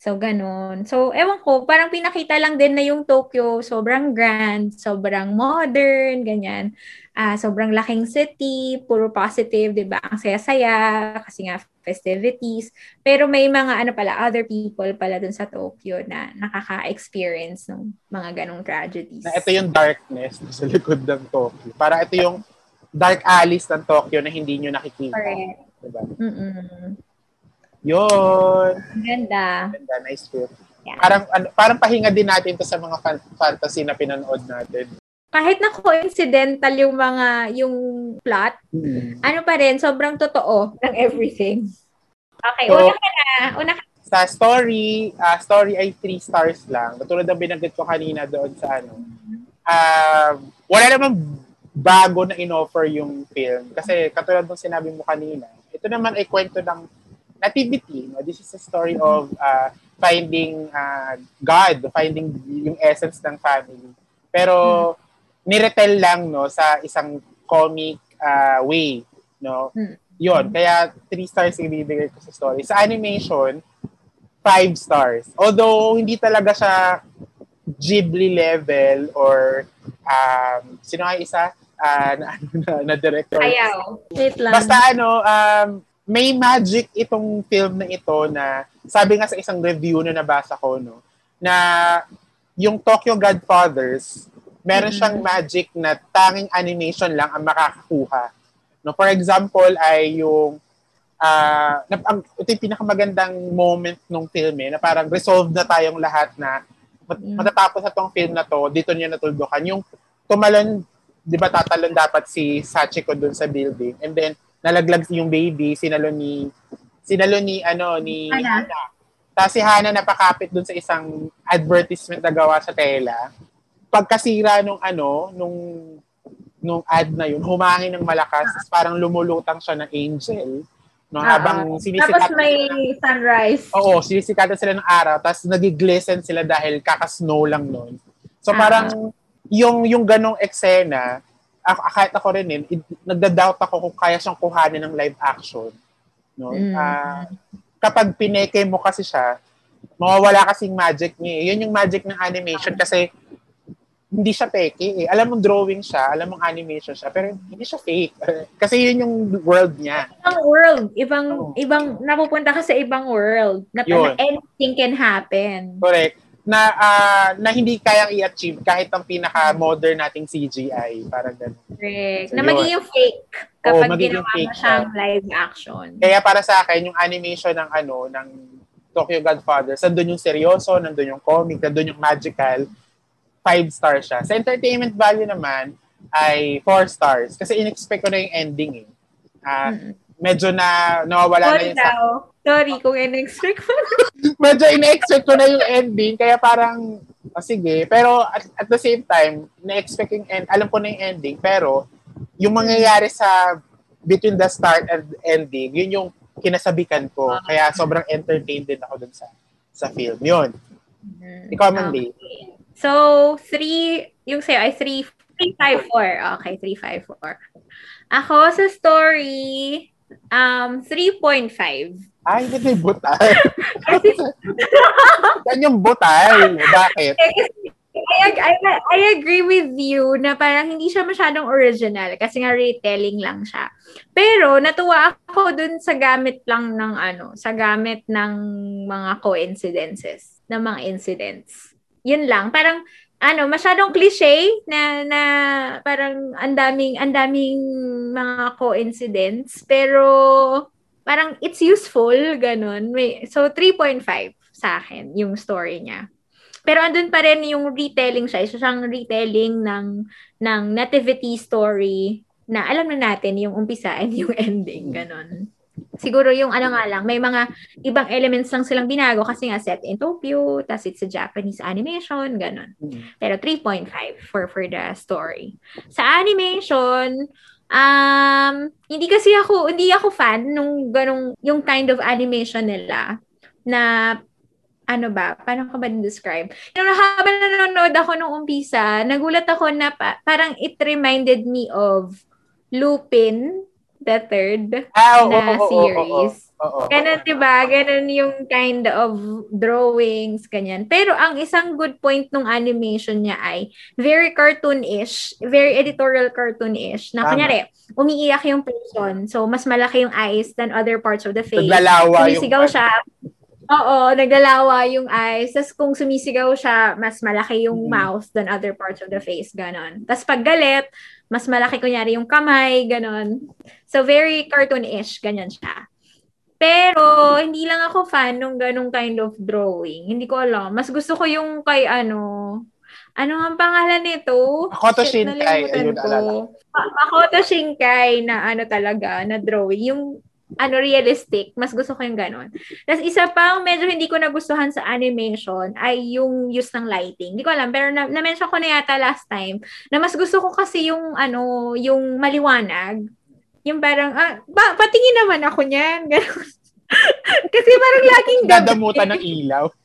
So, ganun. So, ewan ko, parang pinakita lang din na yung Tokyo sobrang grand, sobrang modern, ganyan. Ah, sobrang laking city, puro positive, 'di ba? Ang saya-saya kasi nga festivities. Pero may mga ano pala, other people pala dun sa Tokyo na nakaka-experience ng mga ganong tragedies. Na ito yung darkness sa likod ng Tokyo. Para ito yung dark alleys ng Tokyo na hindi nyo nakikita. Correct. Diba? Mm-mm. Yun. Ang Ganda. Ganda, nice film. Yeah. Parang, ano, parang pahinga din natin to sa mga fan- fantasy na pinanood natin. Kahit na coincidental yung mga, yung plot, ano pa rin, sobrang totoo ng everything. Okay, So- una ka na. Una ka. Sa story, ah, story ay three stars lang. Katulad ng binanggit ko kanina doon sa ano. ah wala namang bago na inoffer yung film. Kasi katulad ng sinabi mo kanina, ito naman ay kwento ng nativity. No? This is a story of ah, finding ah, God, finding yung essence ng family. Pero niretel lang no sa isang comic ah, way, no? Hmm. Yun, kaya three stars yung ibibigay ko sa story. Sa animation, five stars. Although hindi talaga siya Ghibli level or um, sino nga isa Ah, (laughs) na, na, na director. Ayaw. Wait lang. Basta ano, um, may magic itong film na ito na sabi nga sa isang review na nabasa ko, no, na yung Tokyo Godfathers, meron Mhm. siyang magic na tanging animation lang ang makakakuha. No, for example ay yung ah na, ang, ito yung pinakamagandang moment ng film eh, na parang resolve na tayong lahat na mat- Mm. matatapos na tong film na to, dito niya natuldukan. Yung tumalon, di ba tatalon dapat si Sachiko dun sa building and then nalaglag yung baby, sinalo ni sinalo ni ano ni Hana. Hana. Tapos si Hana napakapit dun sa isang advertisement na gawa sa tela. Pagkasira nung ano, nung nung ad na yun, humangin ng malakas, tapos parang lumulutang siya ng angel. No, Ah, habang ah. sinisikatan Tapos may sunrise. Oo, sinisikatan sila ng araw, tapos nagiglisten sila dahil kaka-snow lang noon. So Ah. parang yung yung ganong eksena, ako, kahit ako rin it- nagda-doubt ako kung kaya siyang kuhanin ng live action. No? Mm. Ah, kapag pineke mo kasi siya, mawawala kasing magic niya. eh. Yun yung magic ng animation kasi hindi siya peke eh. Alam mong drawing siya, alam mong animation siya, pero hindi siya fake. (laughs) kasi yun yung world niya. Ibang world. Ibang, Oo. ibang, napupunta ka sa ibang world. Na, na anything can happen. Correct. Na ah, na hindi kayang i-achieve kahit ang pinaka-modern nating CGI. Parang ganun. Correct. So, na yun. magiging fake Oo, kapag magiging ginawa mo fake siyang live action. Kaya para sa akin, yung animation ng ano, ng Tokyo Godfathers, nandun yung seryoso, nandun yung comic, nandun yung magical, five stars siya. Sa entertainment value naman, ay four stars. Kasi in-expect ko na yung ending eh. Mm. medyo na nawawala na Sorry yung sa. Sorry kung in-expect mo. (laughs) medyo in-expect ko na yung ending, kaya parang, oh, sige. Pero at, at the same time, na-expect yung end, alam ko na yung ending, pero yung mangyayari sa between the start and ending, yun yung kinasabikan ko. Kaya sobrang entertained din ako dun sa sa film. Yun. Ikaw, Mandy. Okay. So, three, yung sa'yo ay three, three, five, four. Okay, three, five, four. Ako sa story, um, 3.5. Ay, hindi may butal. (laughs) Kasi (laughs) Yan yung butal. Bakit? I, I, I agree with you na parang hindi siya masyadong original kasi nga retelling lang siya. Pero natuwa ako dun sa gamit lang ng ano, sa gamit ng mga coincidences, ng mga incidents. Yun lang. Parang ano, masyadong cliche na na parang ang daming ang daming mga coincidence pero parang it's useful ganun. May, so 3.5 sa akin yung story niya. Pero andun pa rin yung retelling siya. Isa siyang retelling ng, ng nativity story na alam na natin yung umpisa and yung (laughs) ending. Ganon. Siguro yung ano nga lang, may mga ibang elements lang silang binago kasi nga set in Tokyo, tas it's a Japanese animation, ganon. Pero 3.5 for for the story. Sa animation, um, hindi kasi ako, hindi ako fan nung ganong, yung kind of animation nila na ano ba, paano ko ba describe? Nung habang nanonood ako nung umpisa, nagulat ako na pa, parang it reminded me of Lupin, the third Ah, oo, na oo, oo, oo, series. oo, oo. Ganun, diba? Ganun yung kind of drawings, ganyan. Pero ang isang good point ng animation niya ay very cartoonish, very editorial cartoonish. Na Tama. kunyari, umiiyak yung person. So, mas malaki yung eyes than other parts of the face. Naglalawa yung... Sumisigaw siya. Oo, naglalawa yung eyes. Tapos kung sumisigaw siya, mas malaki yung Mm. mouth than other parts of the face, ganon. Tapos pag galit, mas malaki kunyari yung kamay, ganon. So, very cartoon-ish, ganyan siya. Pero, hindi lang ako fan nung ganong kind of drawing. Hindi ko alam. Mas gusto ko yung kay ano, ano ang pangalan nito? Makoto Shit, Shinkai, ayun, alala. Makoto Shinkai na ano talaga, na drawing. Yung ano, realistic. Mas gusto ko yung ganon. Tapos isa pang medyo hindi ko nagustuhan sa animation ay yung use ng lighting. Hindi ko alam, pero na- na-mention ko na yata last time na mas gusto ko kasi yung ano, yung maliwanag. Yung parang, ah, ba, patingin naman ako niyan. (laughs) Kasi parang laging gabi. Dadamutan ng ilaw. (laughs)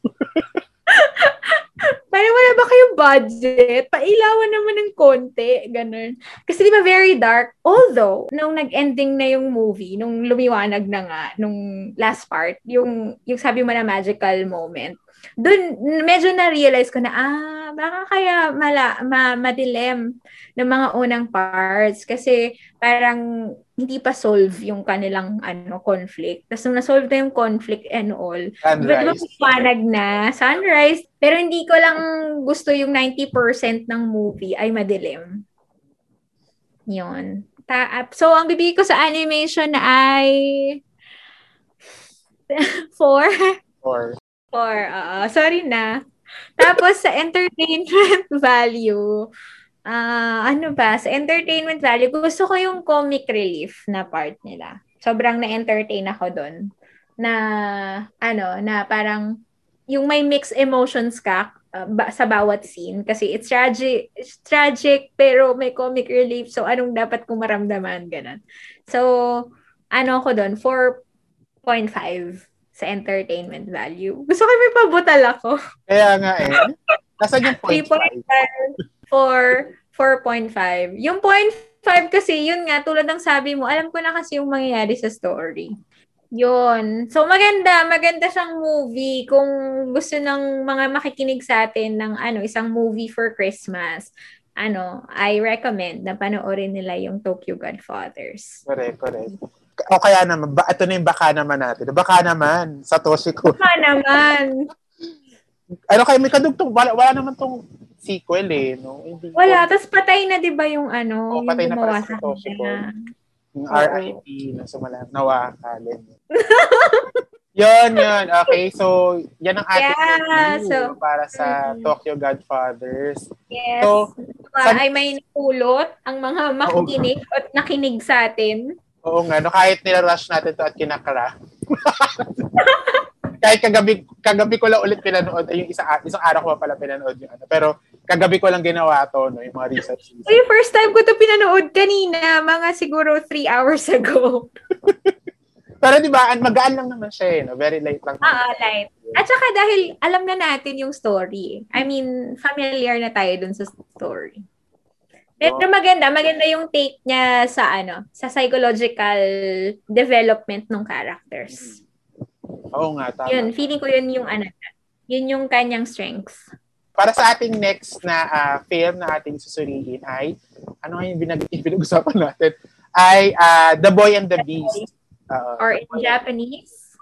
Parang wala ba kayong budget? Pailawan naman ng konti. Ganun. Kasi di ba very dark? Although, nung nag-ending na yung movie, nung lumiwanag na nga, nung last part, yung, yung sabi mo na magical moment, dun, medyo na-realize ko na, ah, baka kaya mala, ma, madilim ng mga unang parts. Kasi parang hindi pa solve yung kanilang ano conflict. Tapos nung na-solve na yung conflict and all, Sunrise. paliwanag na, sunrise, pero hindi ko lang gusto yung 90% ng movie ay madilim. Yun. Ta so, ang bibigay ko sa animation ay (laughs) four. Or, oo. Sorry na. Tapos, sa entertainment (laughs) value, ah ano ba? Sa entertainment value, gusto ko yung comic relief na part nila. Sobrang na-entertain ako doon. Na, ano, na parang, yung may mixed emotions ka uh, ba- sa bawat scene. Kasi it's tragic, it's tragic, pero may comic relief. So, anong dapat kong maramdaman? Ganun. So, ano ako doon? 4.5 sa entertainment value. Gusto ko may pabutal ako. kaya nga eh. Nasaan yung point 3.5 for 4.5. Yung 0.5 kasi, yun nga, tulad ng sabi mo, alam ko na kasi yung mangyayari sa story. Yun. So, maganda. Maganda siyang movie. Kung gusto ng mga makikinig sa atin ng ano, isang movie for Christmas, ano, I recommend na panoorin nila yung Tokyo Godfathers. Correct, correct. O kaya naman, ba, ito na yung baka naman natin. Baka naman, Satoshi ko. Baka naman. Ano kayo, may kadugtong, wala, wala naman tong sequel eh, no? Hindi ko- Wala. Tapos patay na 'di ba yung ano, patay yung na gumawa pala si sa Satoshi kanya. Yung. RIP na sumala, nawakalin. (laughs) yun, yun. Okay, so, yan ang ating Yeah, so- para sa Mm. Tokyo Godfathers. Yes. So, san- ay may napulot ang mga makikinig at nakinig sa atin. Oo nga, no, kahit nila-rush natin to at kinakara. (laughs) kahit kagabi, kagabi ko lang ulit pinanood, ay yung isa, isang araw ko pa pala pinanood yung ano. Pero kagabi ko lang ginawa to, no, yung mga research. Uy, first time ko to pinanood kanina, mga siguro three hours ago. (laughs) Pero di ba, an- magaan lang naman siya eh, no? Very light lang. Ah, light. At saka dahil alam na natin yung story. I mean, familiar na tayo dun sa story. Pero maganda, maganda yung take niya sa ano, sa psychological development ng characters. Oo nga, tama. Yun, feeling ko yun yung ano, yun yung kanyang strengths. Para sa ating next na ah, film na ating susuriin ay, ano nga yung binag- pinag-usapan natin? Ay ah, The Boy and the Beast. Oo. Or in Japanese,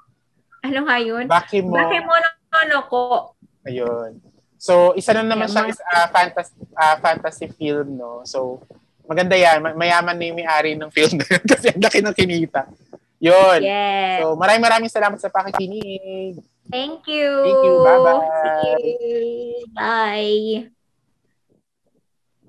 ano nga yun? Bakimo. Bakemono ko. Ayun. So, isa na naman siya Yeah, is ah, fantasy, ah, fantasy film, no? So, maganda yan. Ma- Mayaman na yung may-ari ng film na yun (laughs) kasi ang laki ng kinita. Yun. Yes. So, maraming maraming salamat sa pakikinig. Thank you. Thank you. Bye-bye. Bye.